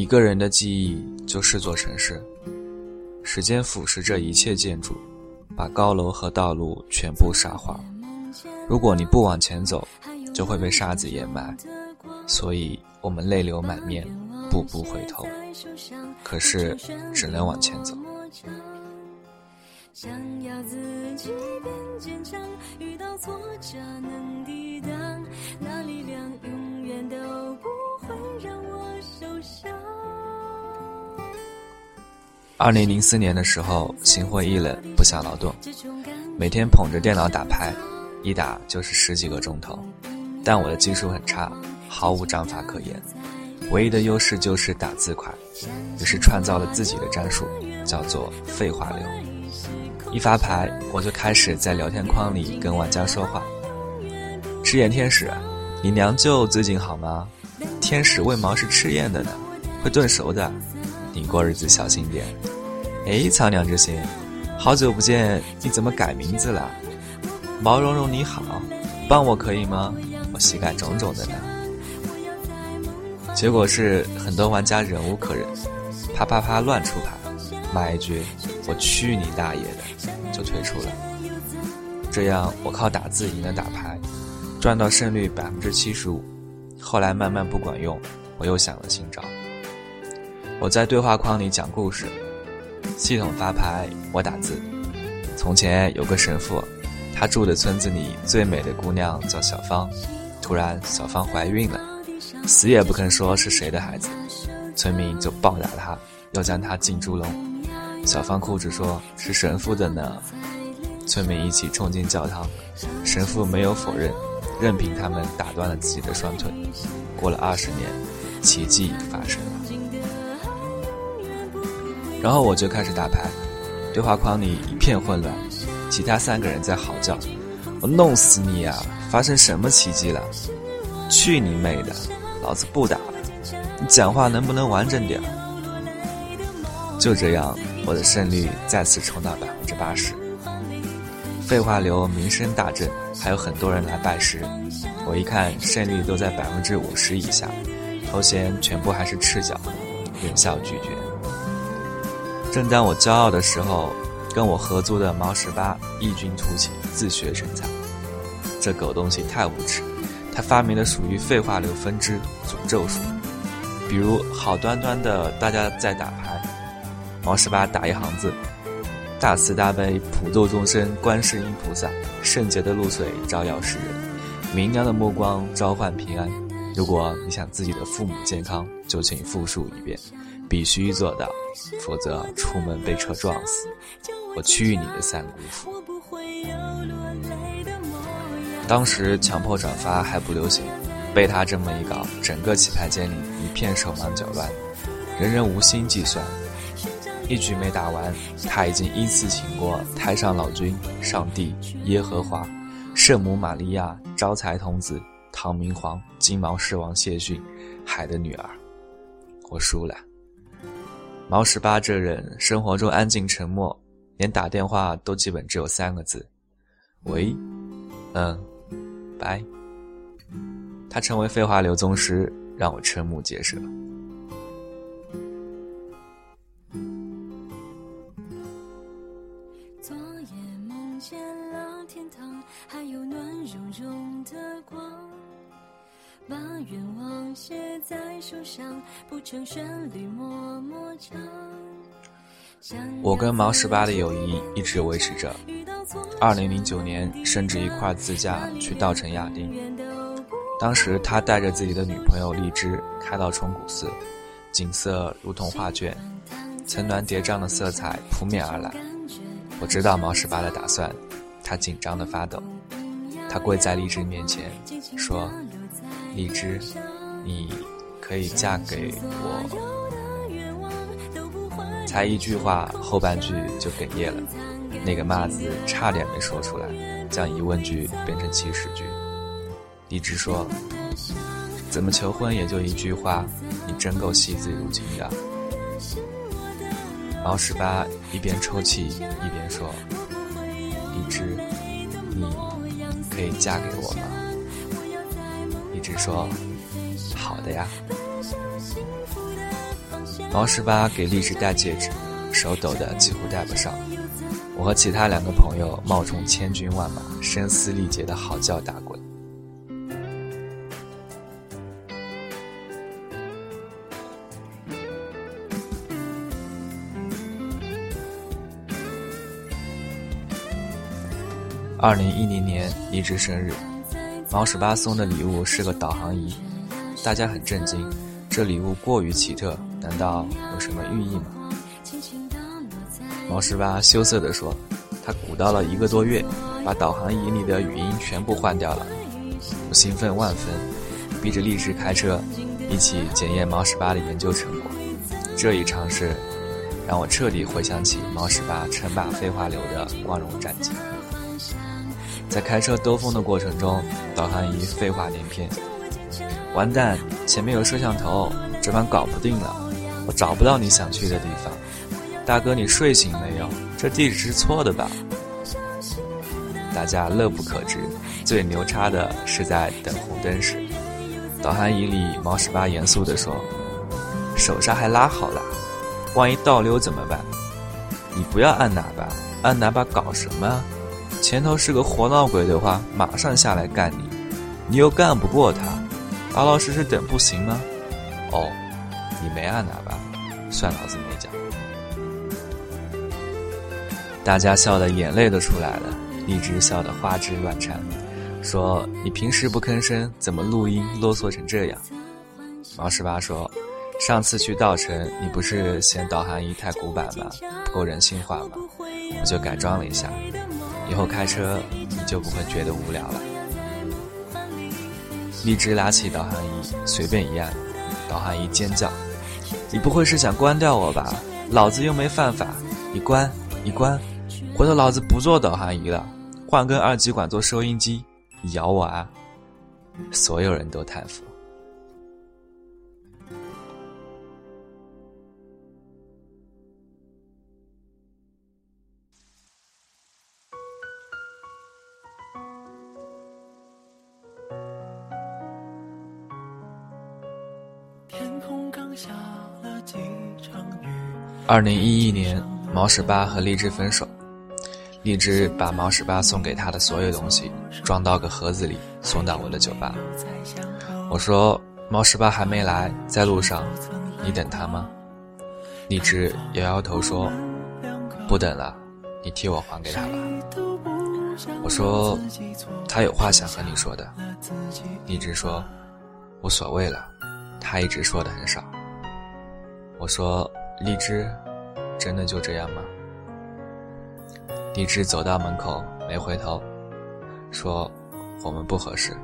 一个人的记忆就是座城市，时间腐蚀着一切建筑，把高楼和道路全部沙化。如果你不往前走，就会被沙子掩埋。所以我们泪流满面，步步回头，可是只能往前走。想要自己变坚强，遇到挫折能二零零四年的时候，心灰意冷，不想劳动，每天捧着电脑打牌，一打就是十几个钟头。但我的技术很差，毫无章法可言，唯一的优势就是打字快，于是创造了自己的战术，叫做废话流。一发牌，我就开始在聊天框里跟玩家说话。赤焰天使，你娘舅最近好吗？天使为毛是赤焰的呢，会炖熟的，你过日子小心点。哎，苍凉之心，好久不见，你怎么改名字了？毛茸茸你好，帮我可以吗？我膝盖肿肿的呢。结果是很多玩家忍无可忍，啪啪啪乱出牌，骂一句。我去你大爷的！就退出了。这样我靠打字赢了打牌，赚到胜率百分之七十五。后来慢慢不管用，我又想了新招。我在对话框里讲故事，系统发牌，我打字。从前有个神父，他住的村子里最美的姑娘叫小芳。突然小芳怀孕了，死也不肯说是谁的孩子，村民就暴打他，要将他进猪笼。小芳哭着说：“是神父的呢。”村民一起冲进教堂，神父没有否认，任凭他们打断了自己的双腿。过了二十年，奇迹发生了。然后我就开始打牌，对话框里一片混乱，其他三个人在嚎叫：“我弄死你啊！发生什么奇迹了？去你妹的！老子不打了！你讲话能不能完整点？”就这样。我的胜率再次冲到百分之八十，废话流名声大振，还有很多人来拜师。我一看胜率都在百分之五十以下，头衔全部还是赤脚，忍笑拒绝。正当我骄傲的时候，跟我合租的毛十八异军突起，自学成才。这狗东西太无耻，他发明了属于废话流分支诅咒术，比如好端端的大家在打牌。毛十八打一行字：“大慈大悲普度众生，观世音菩萨，圣洁的露水照耀世人，明亮的目光召唤平安。如果你想自己的父母健康，就请复述一遍，必须做到，否则出门被车撞死。我去你的三姑父！”当时强迫转发还不流行，被他这么一搞，整个棋牌间里一片手忙脚乱，人人无心计算。一局没打完，他已经依次请过太上老君、上帝、耶和华、圣母玛利亚、招财童子、唐明皇、金毛狮王谢逊、海的女儿。我输了。毛十八这人生活中安静沉默，连打电话都基本只有三个字：喂，嗯，拜。他成为废话流宗师，让我瞠目结舌。把愿望写在手上，不成旋律默默唱。我跟毛十八的友谊一直维持着。二零零九年，甚至一块自驾去稻城亚丁。当时他带着自己的女朋友荔枝开到崇古寺，景色如同画卷，层峦叠嶂的色彩扑面而来。我知道毛十八的打算，他紧张的发抖。他跪在荔枝面前，说。荔枝，你可以嫁给我。才一句话，后半句就哽咽了，那个“骂”字差点没说出来，将疑问句变成祈使句。荔枝说：“怎么求婚也就一句话，你真够惜字如金的。”毛十八一边抽泣一边说：“荔枝，你可以嫁给我吗？”一直说好的呀。毛十八给荔枝戴戒指，手抖得几乎戴不上。我和其他两个朋友冒充千军万马，声嘶力竭的嚎叫打滚。二零一零年荔枝生日，毛十八送的礼物是个导航仪，大家很震惊，这礼物过于奇特，难道有什么寓意吗？毛十八羞涩地说：“他鼓捣了一个多月，把导航仪里的语音全部换掉了。”我兴奋万分，逼着荔枝开车，一起检验毛十八的研究成果。这一尝试，让我彻底回想起毛十八称霸废话流的光荣战绩。在开车兜风的过程中，导航仪废话连篇。完蛋，前面有摄像头，这盘搞不定了。我找不到你想去的地方。大哥，你睡醒没有？这地址是错的吧？大家乐不可支。最牛叉的是在等红灯时，导航仪里毛十八严肃地说：“手刹还拉好了，万一倒溜怎么办？你不要按喇叭，按喇叭搞什么？”前头是个活闹鬼的话，马上下来干你，你又干不过他，老老实实等不行吗？哦，你没按喇叭，算老子没讲。大家笑的眼泪都出来了，荔枝笑得花枝乱颤，说：“你平时不吭声，怎么录音啰嗦成这样？”毛十八说：“上次去稻城，你不是嫌导航仪太古板吗？不够人性化吗？我就改装了一下。”以后开车你就不会觉得无聊了。荔枝拉起导航仪，随便一按，导航仪尖叫：“你不会是想关掉我吧？老子又没犯法！你关，你关，回头老子不做导航仪了，换根二极管做收音机，你咬我啊！”所有人都叹服。二零一一年，毛十八和荔枝分手，荔枝把毛十八送给他的所有东西装到个盒子里，送到我的酒吧。我说：“毛十八还没来，在路上，你等他吗？”荔枝摇摇头说：“不等了，你替我还给他吧。”我说：“他有话想和你说的。”荔枝说：“无所谓了，他一直说的很少。”我说。荔枝，真的就这样吗？荔枝走到门口没回头，说：“我们不合适。”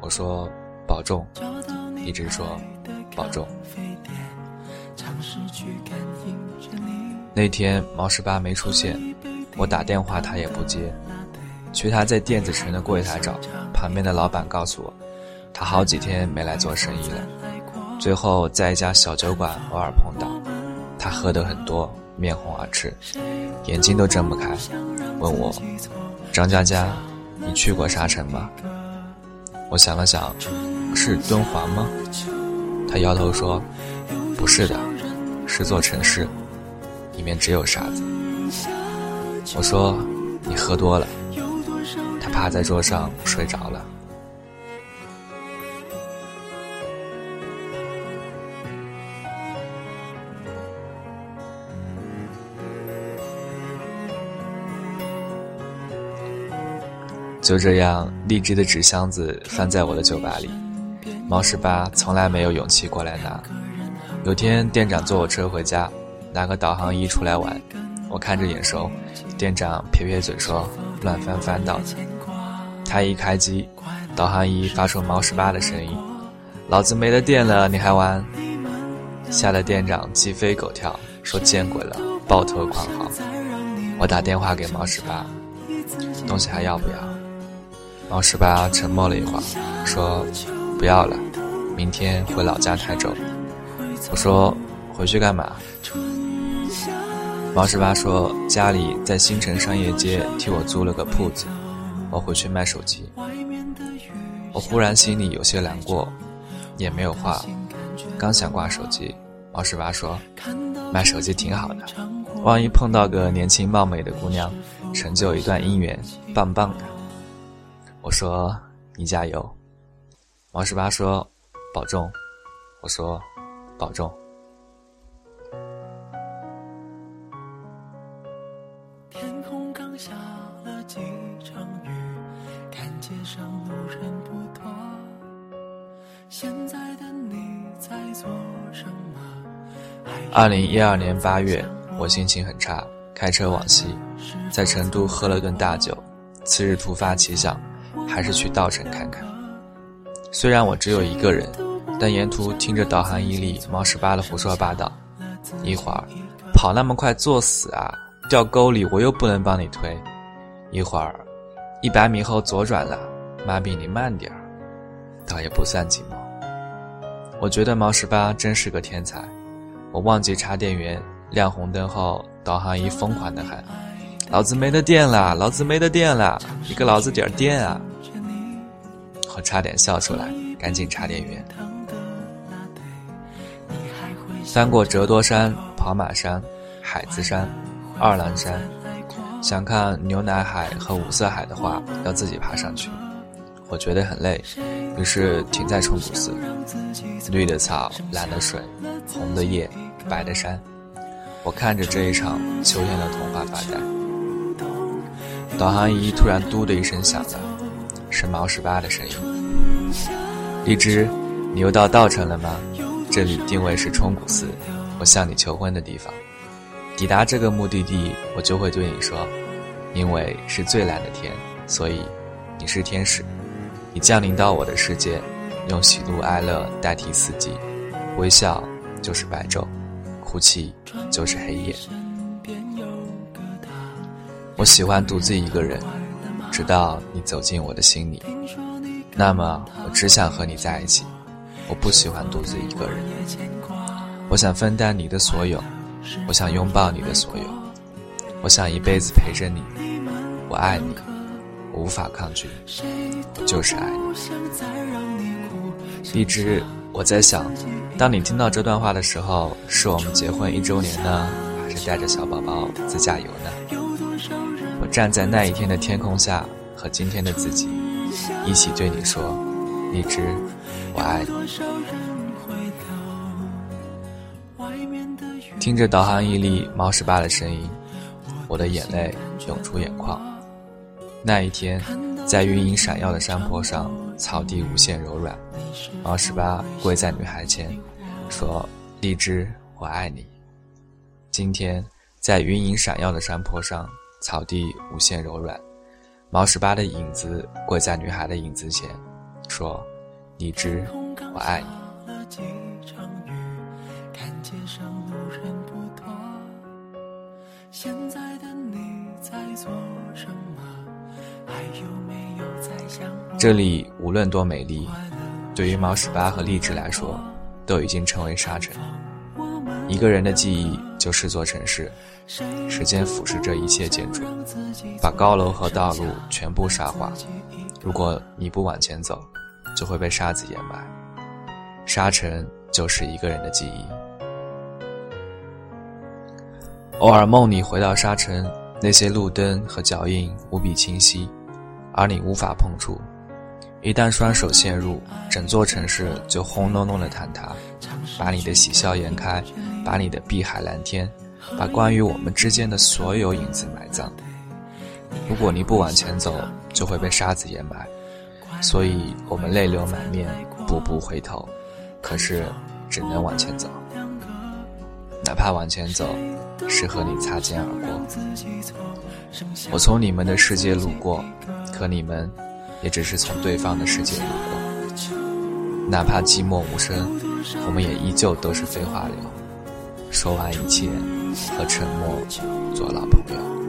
我说：“保重。”荔枝说：“保重。”那天毛十八没出现，我打电话他也不接，去他在电子城的柜台找，旁边的老板告诉我，他好几天没来做生意了。最后在一家小酒馆偶尔碰到，他喝得很多，面红耳赤，眼睛都睁不开，问我：“张佳佳，你去过沙城吗？”我想了想，是敦煌吗？他摇头说：“不是的，是座城市，里面只有沙子。”我说：“你喝多了。”他趴在桌上睡着了。就这样，荔枝的纸箱子放在我的酒吧里。毛十八从来没有勇气过来拿。有天店长坐我车回家，拿个导航仪出来玩，我看着眼熟。店长撇撇嘴说：“乱翻翻到的。”他一开机，导航仪发出毛十八的声音：“老子没了电了，你还玩？”吓得店长鸡飞狗跳，说：“见鬼了，抱头狂嚎。”我打电话给毛十八：“东西还要不要？”王十八沉默了一会儿，说：“不要了，明天回老家台州。”我说：“回去干嘛？”王十八说：“家里在新城商业街替我租了个铺子，我回去卖手机。”我忽然心里有些难过，也没有话，刚想挂手机，王十八说：“卖手机挺好的，万一碰到个年轻貌美的姑娘，成就一段姻缘，棒棒的。”我说：“你加油。”王十八说：“保重。”我说：“保重。”天空刚下了几场雨，看街上路人不多。现在的你在做什么？二零一二年八月，我心情很差，开车往西，在成都喝了顿大酒。次日突发奇想，还是去稻城看看。虽然我只有一个人。但沿途听着导航仪里毛十八的胡说八道，一会儿跑那么快作死啊，掉沟里我又不能帮你推；一会儿一百米后左转了，妈逼你慢点儿，倒也不算寂寞。我觉得毛十八真是个天才。我忘记插电源，亮红灯后，导航仪疯狂的喊：“老子没得电了，老子没得电了，你给老子点电啊！”我差点笑出来，赶紧插电源。翻过折多山、跑马山、海子山、二郎山，想看牛奶海和五色海的话，要自己爬上去。我觉得很累，于是停在冲古寺。绿的草，蓝的水，红的叶，白的山。我看着这一场秋天的童话发呆。导航仪突然“嘟”的一声响了，是毛十八的声音。荔枝，你又到稻城了吗？这里定位是冲古寺，我向你求婚的地方。抵达这个目的地，我就会对你说：“因为是最蓝的天，所以你是天使。你降临到我的世界，用喜怒哀乐代替四季，微笑就是白昼，哭泣就是黑夜。我喜欢独自一个人，直到你走进我的心里。那么，我只想和你在一起。”我不喜欢独自一个人，我想分担你的所有，我想拥抱你的所有，我想一辈子陪着你。我爱你，我无法抗拒，我就是爱你。荔枝，我在想，当你听到这段话的时候，是我们结婚一周年呢，还是带着小宝宝自驾游呢？站在那一天的天空下，和今天的自己一起对你说，荔枝。我爱你。听着导航仪里猫十八的声音，我的眼泪涌出眼眶。那一天，在云影闪耀的山坡上，草地无限柔软，猫十八跪在女孩前，说：“荔枝，我爱你。”今天，在云影闪耀的山坡上，草地无限柔软，毛十八的影子跪在女孩的影子前，说。荔枝，我爱你。这里无论多美丽，对于毛十八和荔枝来说，都已经成为沙尘。一个人的记忆就是座城市，时间腐蚀着一切建筑，把高楼和道路全部沙化。如果你不往前走，就会被沙子掩埋，沙尘就是一个人的记忆。偶尔梦里回到沙尘，那些路灯和脚印无比清晰，而你无法碰触。一旦双手陷入，整座城市就轰隆隆的坍塌，把你的喜笑颜开，把你的碧海蓝天，把关于我们之间的所有影子埋葬。如果你不往前走，就会被沙子掩埋。所以我们泪流满面，步步回头，可是只能往前走，哪怕往前走是和你擦肩而过。我从你们的世界路过，可你们也只是从对方的世界路过。哪怕寂寞无声，我们也依旧都是废话流。说完一切，和沉默做老朋友。